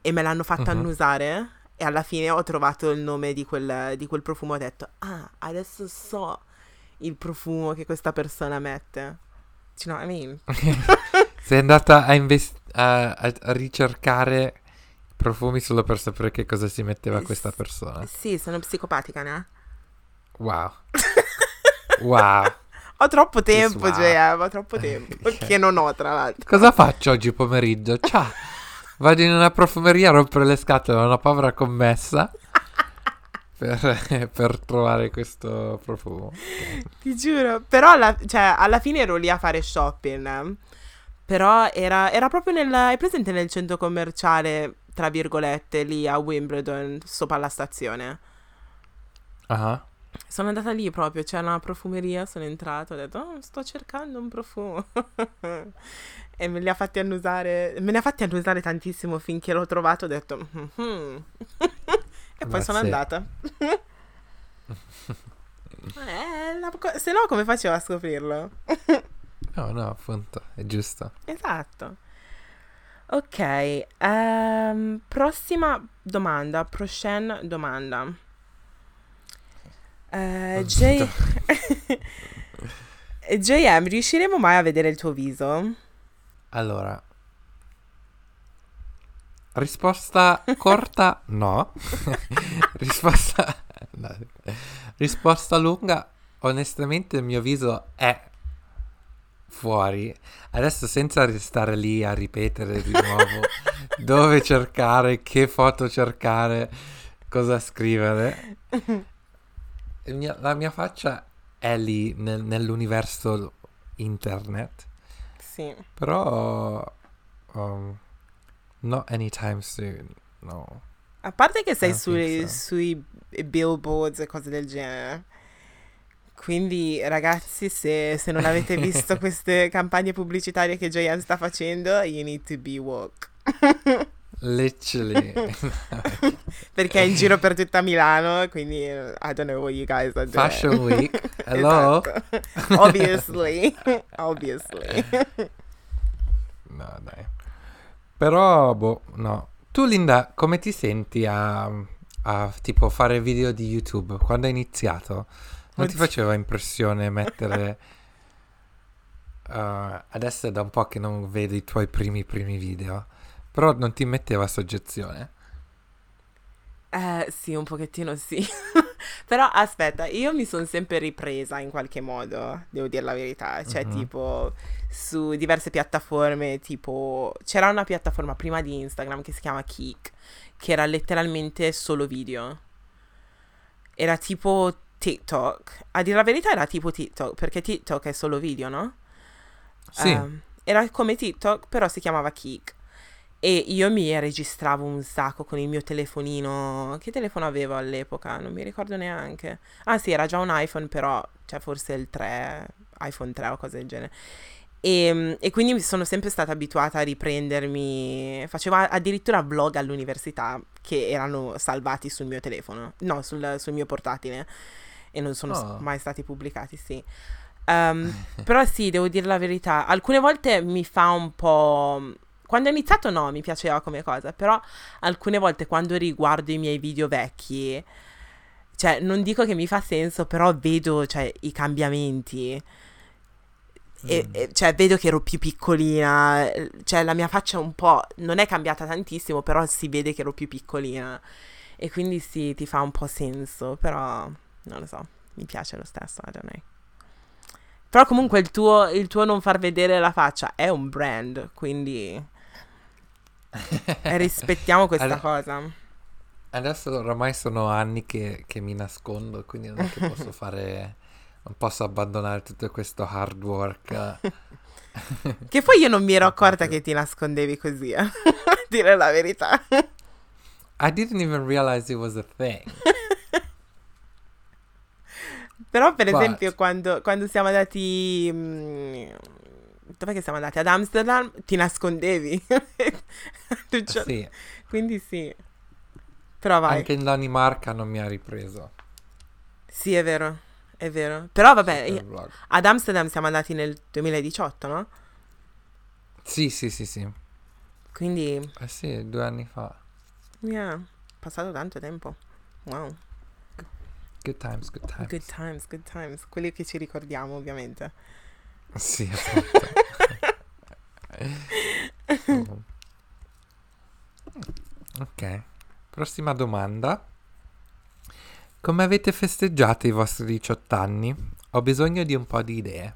e me l'hanno fatta Mhm. annusare e alla fine ho trovato il nome di quel, di quel profumo e ho detto ah, adesso so il profumo che questa persona mette. Do you know what I mean? (laughs) Sei andata a, invest- a- a- ricercare profumi solo per sapere che cosa si metteva questa persona. Sì, sono psicopatica, ne? Wow. (laughs) Wow. Ho troppo tempo, wow. JM, ho troppo tempo. (laughs) che non ho, tra l'altro. Cosa faccio oggi pomeriggio? Ciao. Vado in una profumeria a rompere le scatole a una povera commessa (laughs) per, per trovare questo profumo. Ti giuro. Però alla, cioè, alla fine ero lì a fare shopping. eh. Però era, era proprio nel... Hai presente nel centro commerciale, tra virgolette, lì a Wimbledon, sopra la stazione? Ah. Sono andata lì proprio, c'è una profumeria, sono entrata, ho detto, "Oh, sto cercando un profumo. (laughs) e me li ha fatti annusare, me ne ha fatti annusare tantissimo finché l'ho trovato, ho detto, "Mhm." (laughs) e poi sono andata. (laughs) eh, la se no come facevo a scoprirlo? No, no, appunto, è giusto. Esatto. Ok, ehm, prossima domanda, prochaine domanda. Eh, J- JM, (laughs) riusciremo mai a vedere il tuo viso? Allora, risposta corta (laughs) no. (laughs) risposta, no. risposta lunga, onestamente il mio viso è fuori. Adesso senza restare lì a ripetere di nuovo dove cercare, che foto cercare, cosa scrivere. Mia- la mia faccia è lì nel- nell'universo internet. Sì. Però um, not anytime soon, no. A parte che sei sui, so. sui billboards e cose del genere. Quindi, ragazzi, se, se non avete visto (laughs) queste campagne pubblicitarie che JM sta facendo, you need to be woke. (laughs) Literally. (laughs) Perché è in giro per tutta Milano, quindi eh, I don't know what you guys are doing. Fashion Week. (laughs) Hello? Esatto. Obviously. (laughs) Obviously. No, dai. Però, boh, no. Tu, Linda, come ti senti a, a, tipo fare video di YouTube? Quando hai iniziato? Non ti faceva impressione mettere... uh, adesso è da un po' che non vedo i tuoi primi primi video. Però non ti metteva soggezione? Eh, sì, un pochettino sì. (laughs) Però aspetta, io mi sono sempre ripresa in qualche modo, devo dire la verità. Cioè, Mhm. tipo, su diverse piattaforme, tipo... C'era una piattaforma prima di Instagram che si chiama Kik, che era letteralmente solo video. Era tipo TikTok. A dire la verità era tipo TikTok, perché TikTok è solo video, no? Sì. Ehm, era come TikTok, però si chiamava Kik. E io mi registravo un sacco con il mio telefonino. Che telefono avevo all'epoca? Non mi ricordo neanche. Ah, sì, era già un iPhone, però, cioè, forse il 3, iPhone 3 o cose del genere. E, e quindi sono sempre stata abituata a riprendermi. Facevo addirittura vlog all'università che erano salvati sul mio telefono, no, sul, sul mio portatile. E non sono Oh. mai stati pubblicati, sì. Ehm, però sì, devo dire la verità. Alcune volte mi fa un po'. Quando ho iniziato no, mi piaceva come cosa, però alcune volte quando riguardo i miei video vecchi, cioè non dico che mi fa senso, però vedo cioè, i cambiamenti. E, Mm. e, cioè vedo che ero più piccolina, cioè la mia faccia un po' non è cambiata tantissimo, però si vede che ero più piccolina. E quindi sì, ti fa un po' senso, però non lo so, mi piace lo stesso, I don't know. Però comunque il tuo, il tuo non far vedere la faccia è un brand, quindi (laughs) rispettiamo questa Allora- cosa. Adesso oramai sono anni che, che mi nascondo, quindi non è che posso (laughs) fare... Non posso abbandonare tutto questo hard work. (laughs) Che poi io non mi ero accorta che ti nascondevi così, eh. a dire la verità. I didn't even realize it was a thing. Però per But- esempio quando, quando siamo andati... mm, Dov'è che siamo andati? Ad Amsterdam ti nascondevi. (laughs) Sì, Quindi sì. Però vai. anche in Danimarca non mi ha ripreso. Sì, è vero. È vero. Però vabbè, io- ad Amsterdam siamo andati nel 2018, no? Sì, sì, sì, sì. Quindi, Eh sì, due anni fa. yeah, passato tanto tempo. Wow. Good times, good times. Good times, good times. Quelli che ci ricordiamo, ovviamente. Sì, esatto. (laughs) Ok, prossima domanda. Come avete festeggiato i vostri 18 anni? Ho bisogno di un po' di idee.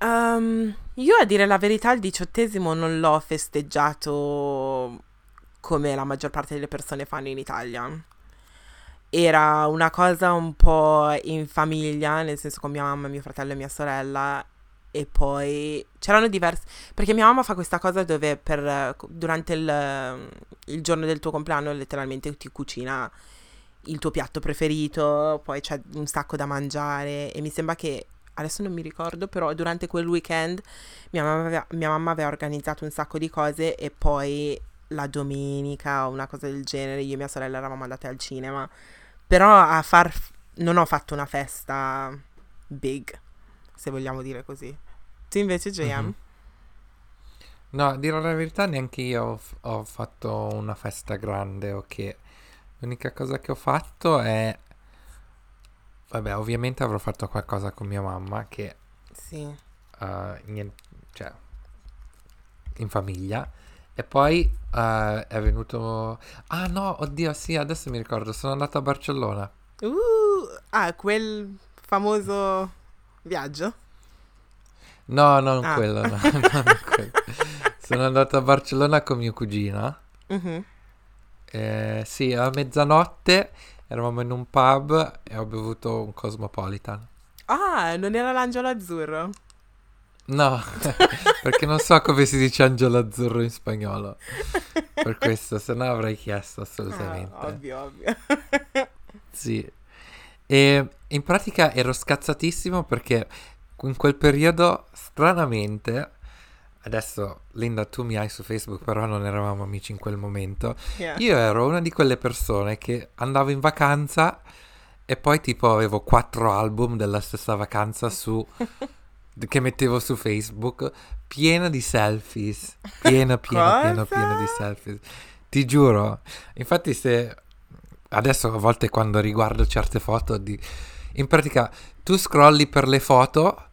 Um, io a dire la verità, il diciottesimo non l'ho festeggiato come la maggior parte delle persone fanno in Italia. Era una cosa un po' in famiglia, nel senso con mia mamma, mio fratello e mia sorella. E poi c'erano diversi. Perché mia mamma fa questa cosa dove per, durante il, il giorno del tuo compleanno letteralmente ti cucina il tuo piatto preferito, poi c'è un sacco da mangiare e mi sembra che adesso non mi ricordo, però durante quel weekend mia mamma aveva, mia mamma aveva organizzato un sacco di cose e poi la domenica o una cosa del genere io e mia sorella eravamo andate al cinema. Però a far non ho fatto una festa big, se vogliamo dire così. Tu invece JM? Mhm. No, a dire la verità, neanche io ho, f- ho fatto una festa grande, ok. L'unica cosa che ho fatto è... Vabbè, ovviamente avrò fatto qualcosa con mia mamma che Sì. eh, nien- cioè, in famiglia. E poi eh, è venuto... Ah no, oddio, sì, adesso mi ricordo, sono andato a Barcellona. Uh, ah, quel famoso viaggio? No, non Ah. quello, no, (laughs) non quello. Sono andato a Barcellona con mio cugino. Mhm. Eh, sì, a mezzanotte eravamo in un pub e ho bevuto un Cosmopolitan. Ah, non era l'angelo azzurro? No, (laughs) perché non so come si dice angelo azzurro in spagnolo. Per questo, se no avrei chiesto assolutamente. Ah, ovvio, ovvio. Sì. E in pratica ero scazzatissimo perché in quel periodo, stranamente, adesso Linda tu mi hai su Facebook, però non eravamo amici in quel momento, Yeah. io ero una di quelle persone che andavo in vacanza e poi tipo avevo quattro album della stessa vacanza su (laughs) che mettevo su Facebook, piena di selfies, piena, piena, piena, piena di selfies. Ti giuro. Infatti se adesso a volte quando riguardo certe foto di in pratica tu scrolli per le foto,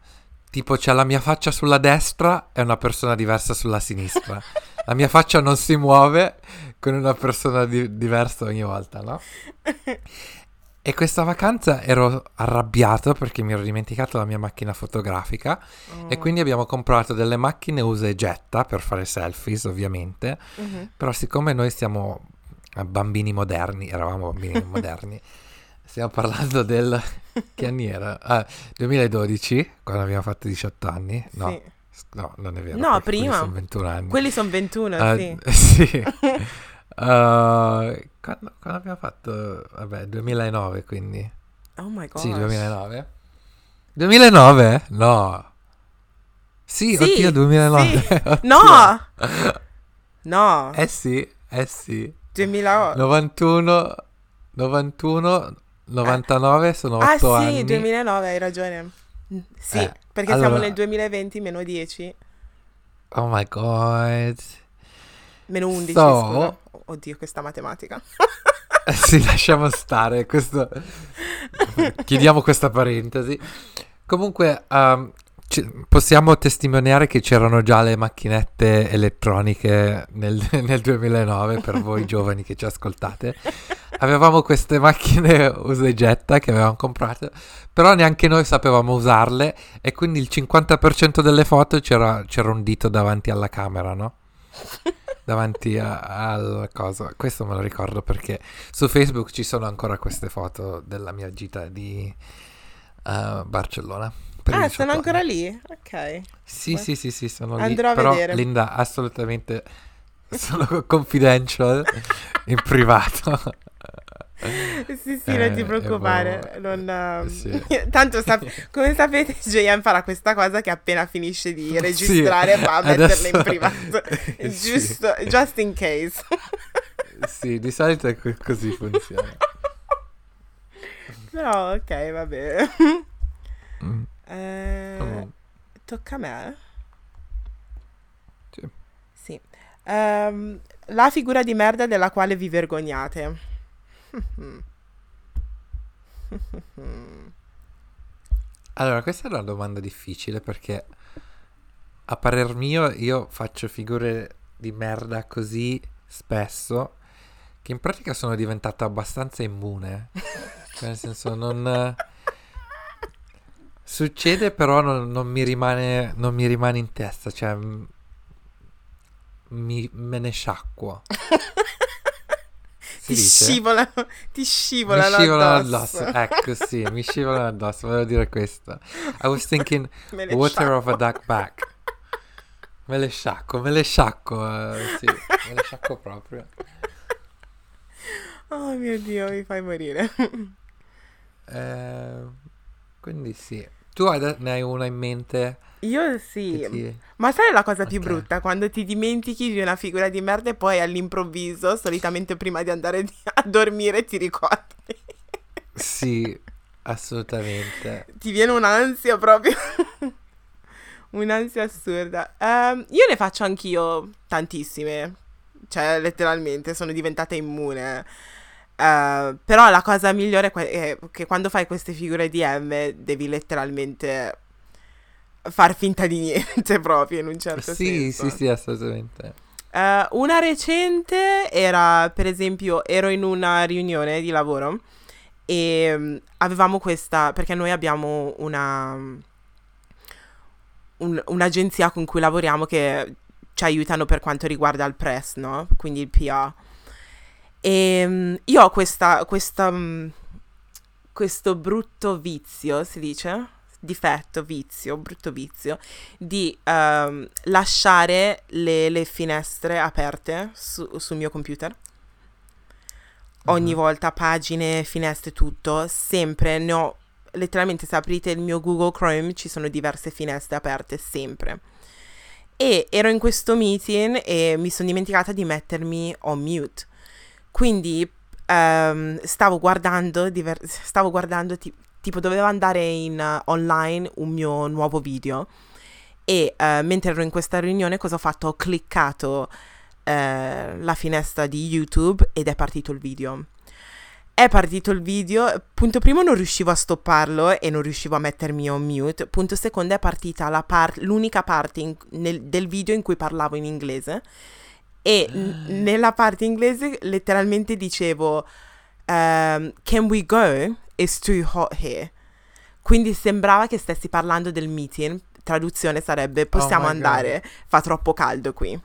tipo c'è la mia faccia sulla destra e una persona diversa sulla sinistra. (laughs) La mia faccia non si muove con una persona di- diversa ogni volta, no? (laughs) E questa vacanza ero arrabbiato perché mi ero dimenticato la mia macchina fotografica e Oh. quindi abbiamo comprato delle macchine usa e getta per fare selfies, ovviamente. Mhm. Però siccome noi siamo bambini moderni, eravamo bambini (laughs) moderni, stiamo parlando del... (laughs) che anni era? Ah, 2012, quando abbiamo fatto 18 anni? No, Sì. no non è vero. No, perché quelli prima. sono 21 anni. Quelli sono 21, Eh, sì. (laughs) sì. Uh, quando, quando abbiamo fatto? Vabbè, 2009 quindi. Oh my god. Sì, 2009. 2009? No. Sì, Sì, oddio, 2009. sì. (laughs) Oddio. No! No, Eh sì, eh sì. 2008. 91, 91, 99 sono 8 ah sì, anni. 2009, hai ragione. Sì, Eh, perché siamo allora- nel 2020, meno 10, Oh my god. meno 11, So- scusa. Oddio, questa matematica. Eh sì, lasciamo stare. Questo... Chiudiamo questa parentesi. Comunque, um, ci- possiamo testimoniare che c'erano già le macchinette elettroniche nel, (laughs) nel 2009 per voi giovani che ci ascoltate. Avevamo queste macchine usa e getta che avevamo comprato, però neanche noi sapevamo usarle e quindi il 50% delle foto c'era, c'era un dito davanti alla camera, no? Davanti a- al cosa. Questo me lo ricordo perché su Facebook ci sono ancora queste foto della mia gita di eh, Barcellona. Ah, 18 sono ancora anni. lì? Ok. Sì, sì, sì, sì, sono lì. Andrò a Però, vedere. Linda, assolutamente sono (laughs) confidential in privato. (laughs) (laughs) Sì, sì, non ti Eh, preoccupare. eh, non, sì. (laughs) Tanto, sap- come sapete, JM farà questa cosa che appena finisce di registrare va a adesso- (laughs) metterla in privato. Sì. Giusto, just in case. Sì, di solito è co- così funziona. Però, ok, va bene. Mm. Eh, Mm. tocca a me? Sì. Sì. Ehm, la figura di merda della quale vi vergognate. Allora, questa è una domanda difficile perché a parer mio io faccio figure di merda così spesso che in pratica sono diventato abbastanza immune. Cioè, nel senso, non... Succede però non, non mi rimane, non mi rimane in testa, cioè mi, me ne sciacquo. Ti dice? scivolano, ti Mi scivolano, addosso. addosso. Ecco, sì, mi scivolano addosso, volevo dire questo. I was thinking (laughs) water sciacquo. of a duck back. Me le sciacco, me le sciacco, eh, sì, me le sciacco (laughs) proprio. Oh mio Dio, mi fai morire. Eh, quindi sì. Tu hai- ne hai una in mente? Io sì. ti- Ma sai la cosa più Ok. brutta? Quando ti dimentichi di una figura di merda e poi all'improvviso, solitamente prima di andare (laughs) a dormire, ti ricordi. Sì, assolutamente. ti viene un'ansia proprio. (laughs) un'ansia assurda. Ehm, io ne faccio anch'io tantissime. Cioè, letteralmente, sono diventata immune. Eh, però la cosa migliore è que- è che quando fai queste figure di M devi letteralmente far finta di (laughs) niente proprio in un certo Sì, senso. sì, sì, assolutamente. Eh, una recente era, per esempio, ero in una riunione di lavoro e mm, avevamo questa, perché noi abbiamo una, un- un'agenzia con cui lavoriamo che ci aiutano per quanto riguarda il press, no? Quindi il PR. E mm, io ho questa, questa, mm, questo brutto vizio, si dice? difetto, vizio, brutto vizio, di ehm, lasciare le, le finestre aperte su- sul mio computer. Ogni Mhm. volta pagine, finestre, tutto, sempre ne ho letteralmente se aprite il mio Google Chrome ci sono diverse finestre aperte sempre. E ero in questo meeting e mi sono dimenticata di mettermi on mute. Quindi ehm, stavo guardando, diver- stavo guardando ti- tipo dovevo andare in eh, online un mio nuovo video e eh, mentre ero in questa riunione cosa ho fatto? Ho cliccato eh, la finestra di YouTube ed è partito il video. È partito il video, punto primo non riuscivo a stopparlo e non riuscivo a mettermi on mute, punto secondo è partita par- l'unica parte in- nel- del video in cui parlavo in inglese e n- nella parte inglese letteralmente dicevo ehm, Can we go? It's too hot here. Quindi sembrava che stessi parlando del meeting, traduzione sarebbe possiamo Oh my God. andare, fa troppo caldo qui.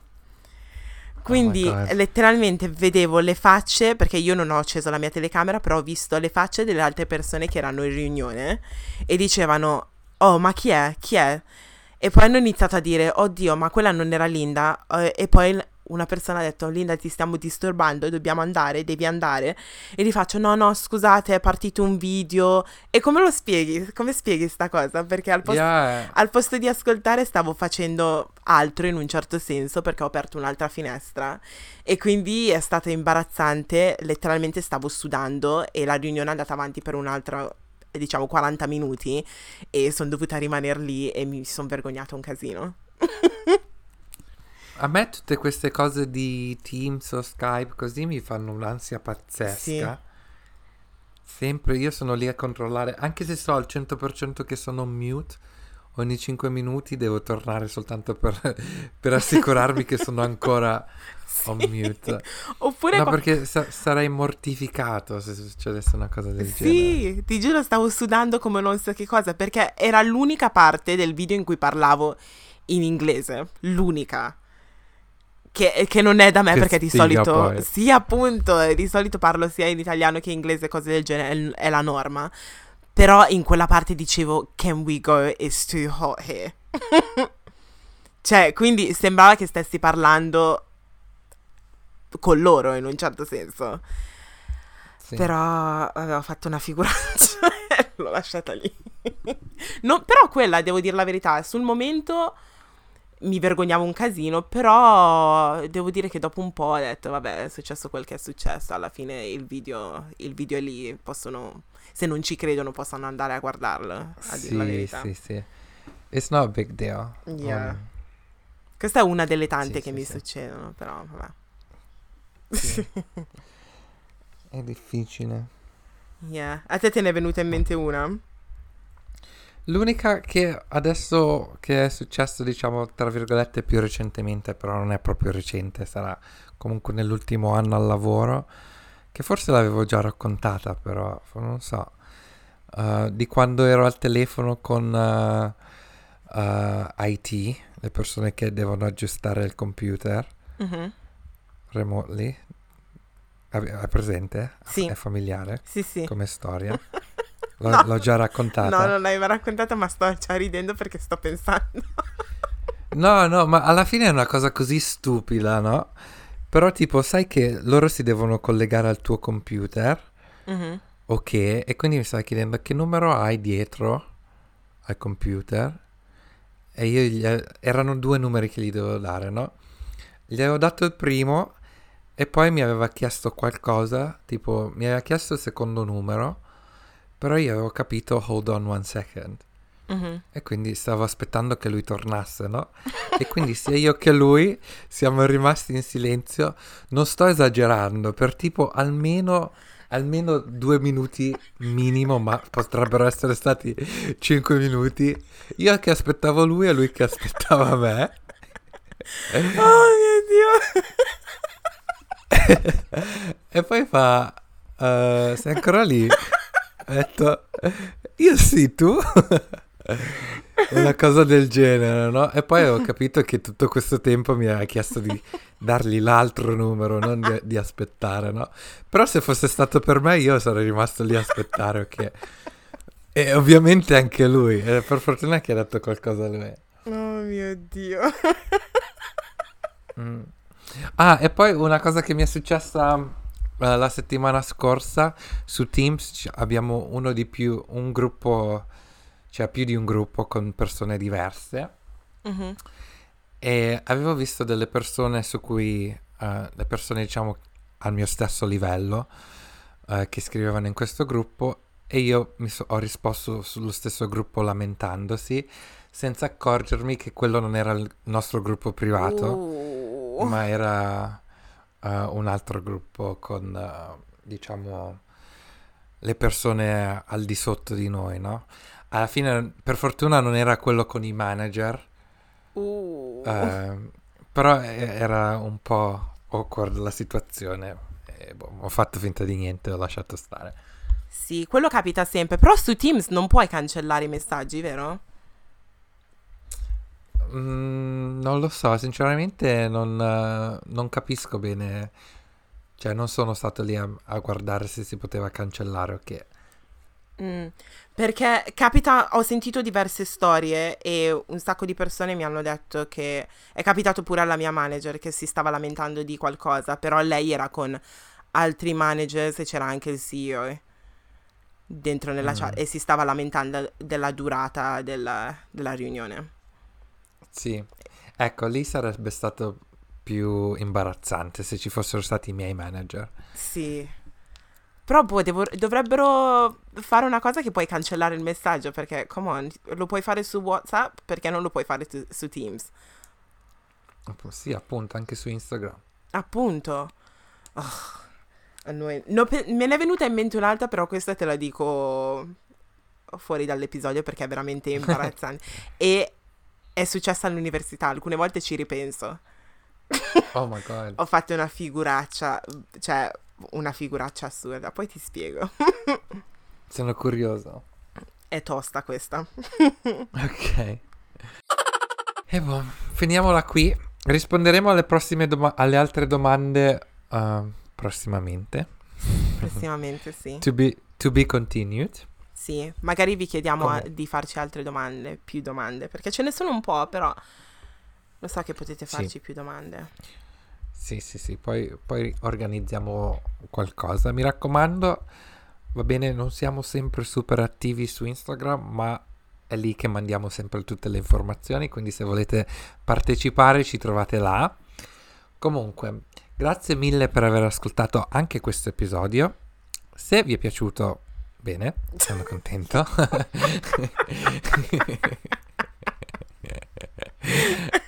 Quindi God. letteralmente vedevo le facce, perché io non ho acceso la mia telecamera, però ho visto le facce delle altre persone che erano in riunione e dicevano, oh ma chi è? Chi è? E poi hanno iniziato a dire, oddio ma quella non era Linda, Eh, e poi una persona ha detto, Linda ti stiamo disturbando, dobbiamo andare, devi andare. E gli faccio, no no scusate è partito un video. E come lo spieghi? Come spieghi sta cosa? Perché al posto... Yeah. Al posto di ascoltare stavo facendo altro in un certo senso perché ho aperto un'altra finestra e quindi è stato imbarazzante, letteralmente stavo sudando e la riunione è andata avanti per un'altra diciamo 40 minuti e sono dovuta rimanere lì e mi sono vergognata un casino. (laughs) A me tutte queste cose di Teams o Skype così mi fanno un'ansia pazzesca. Sì. Sempre io sono lì a controllare, anche se so al 100% che sono on mute, ogni 5 minuti devo tornare soltanto per, (laughs) per assicurarmi che sono ancora (laughs) on Sì. mute. Oppure No, qua- perché sa- sarei mortificato se succedesse una cosa del genere. Sì, ti giuro stavo sudando come non so che cosa perché era l'unica parte del video in cui parlavo in inglese, l'unica. Che, che non è da me Che perché di solito, poi. sì appunto, eh, di solito parlo sia in italiano che in inglese, cose del genere, è, è la norma. Però in quella parte dicevo, can we go, it's too hot here. (laughs) cioè, quindi sembrava che stessi parlando con loro in un certo senso. Sì. Però avevo fatto una figuraccia (laughs) e l'ho lasciata lì. (laughs) No, però quella, devo dire la verità, sul momento mi vergognavo un casino, però devo dire che dopo un po' ho detto, vabbè, è successo quel che è successo, alla fine il video, il video è lì, possono, se non ci credono possono andare a guardarlo, a dire la Sì, verità. sì, sì. It's not a big deal. Yeah. Um, Questa è una delle tante Sì, che sì, mi sì. succedono, però vabbè. Sì. (laughs) è difficile. Yeah. A te te ne è venuta in mente una? L'unica che adesso che è successo, diciamo, tra virgolette, più recentemente, però non è proprio recente, sarà comunque nell'ultimo anno al lavoro, che forse l'avevo già raccontata, però non so, uh, di quando ero al telefono con uh, uh, IT, le persone che devono aggiustare il computer Mhm. remotely. È presente? Sì. È familiare Sì, sì. come storia? (laughs) L'ho, No. l'ho già raccontata. No, non l'hai mai raccontata, ma sto già ridendo perché sto pensando. (laughs) No, no, ma alla fine è una cosa così stupida, no? Però tipo, sai che loro si devono collegare al tuo computer, Mhm. ok? E quindi mi stava chiedendo che numero hai dietro al computer? E io gli... erano due numeri che gli dovevo dare, no? Gli avevo dato il primo e poi mi aveva chiesto qualcosa, tipo mi aveva chiesto il secondo numero, però io avevo capito hold on one second. Mhm. E quindi stavo aspettando che lui tornasse, no? E quindi sia io che lui siamo rimasti in silenzio. Non sto esagerando, per tipo almeno, almeno due minuti minimo, ma potrebbero essere stati cinque minuti. Io che aspettavo lui e lui che aspettava me. Oh mio Dio. (laughs) e poi fa, "Eh, sei ancora lì? Ho detto, io sì, tu? Una cosa del genere, no? E poi ho capito che tutto questo tempo mi aveva chiesto di dargli l'altro numero, non di, di aspettare, no? Però se fosse stato per me io sarei rimasto lì a aspettare, ok? E ovviamente anche lui. Eh, per fortuna che ha detto qualcosa a lui. Oh mio Dio. Mm. Ah, e poi una cosa che mi è successa la settimana scorsa su Teams abbiamo uno di più, un gruppo, cioè più di un gruppo con persone diverse Mhm. e avevo visto delle persone su cui, uh, le persone diciamo al mio stesso livello uh, che scrivevano in questo gruppo e io mi so- ho risposto sullo stesso gruppo lamentandosi senza accorgermi che quello non era il nostro gruppo privato Oh. ma era uh, un altro gruppo con, uh, diciamo, le persone al di sotto di noi, no? Alla fine, per fortuna, non era quello con i manager, Uh. uh, però era un po' awkward la situazione. E, boh, ho fatto finta di niente, ho lasciato stare. Sì, quello capita sempre. Però su Teams non puoi cancellare i messaggi, vero? Mm, non lo so, sinceramente non, non capisco bene, cioè non sono stato lì a, a guardare se si poteva cancellare o che. Mm, Perché capita, ho sentito diverse storie e un sacco di persone mi hanno detto che è capitato pure alla mia manager che si stava lamentando di qualcosa, però lei era con altri managers e c'era anche il CEO dentro nella Mm. chat e si stava lamentando della durata della, della riunione. Sì, ecco, lì sarebbe stato più imbarazzante se ci fossero stati i miei manager. Sì. Però boh, devo- dovrebbero fare una cosa che puoi cancellare il messaggio perché, come on, lo puoi fare su WhatsApp perché non lo puoi fare tu- su Teams. Sì, appunto, anche su Instagram. Appunto. Oh. No, pe- me ne è venuta in mente un'altra, però questa te la dico fuori dall'episodio perché è veramente (laughs) imbarazzante. e è successa all'università, alcune volte ci ripenso. Oh my god. Ho fatto una figuraccia, cioè una figuraccia assurda, poi ti spiego. (laughs) Sono curioso. È tosta questa. (laughs) Ok. E boh, finiamola qui. Risponderemo alle prossime doma- alle altre domande uh, prossimamente. Prossimamente sì. To be, to be continued. Sì, magari vi chiediamo a- di farci altre domande, più domande, perché ce ne sono un po', però lo so che potete Sì. farci più domande. Sì, sì, sì, poi, poi organizziamo qualcosa. Mi raccomando, va bene, non siamo sempre super attivi su Instagram, ma è lì che mandiamo sempre tutte le informazioni, quindi se volete partecipare ci trovate là. Comunque, grazie mille per aver ascoltato anche questo episodio. Se vi è piaciuto, bene, sono contento. (laughs)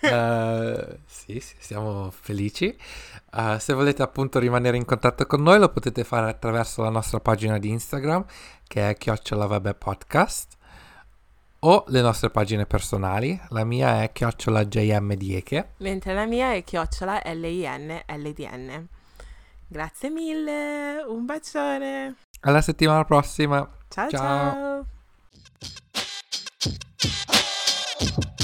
Eh, sì, sì, siamo felici. Eh, se volete appunto rimanere in contatto con noi lo potete fare attraverso la nostra pagina di Instagram che è chiocciola podcast o le nostre pagine personali. La mia è chiocciola jm dieche. Mentre la mia è chiocciola L-I-N-L-D-N. Grazie mille, un bacione. Alla settimana prossima. ciao. ciao. ciao.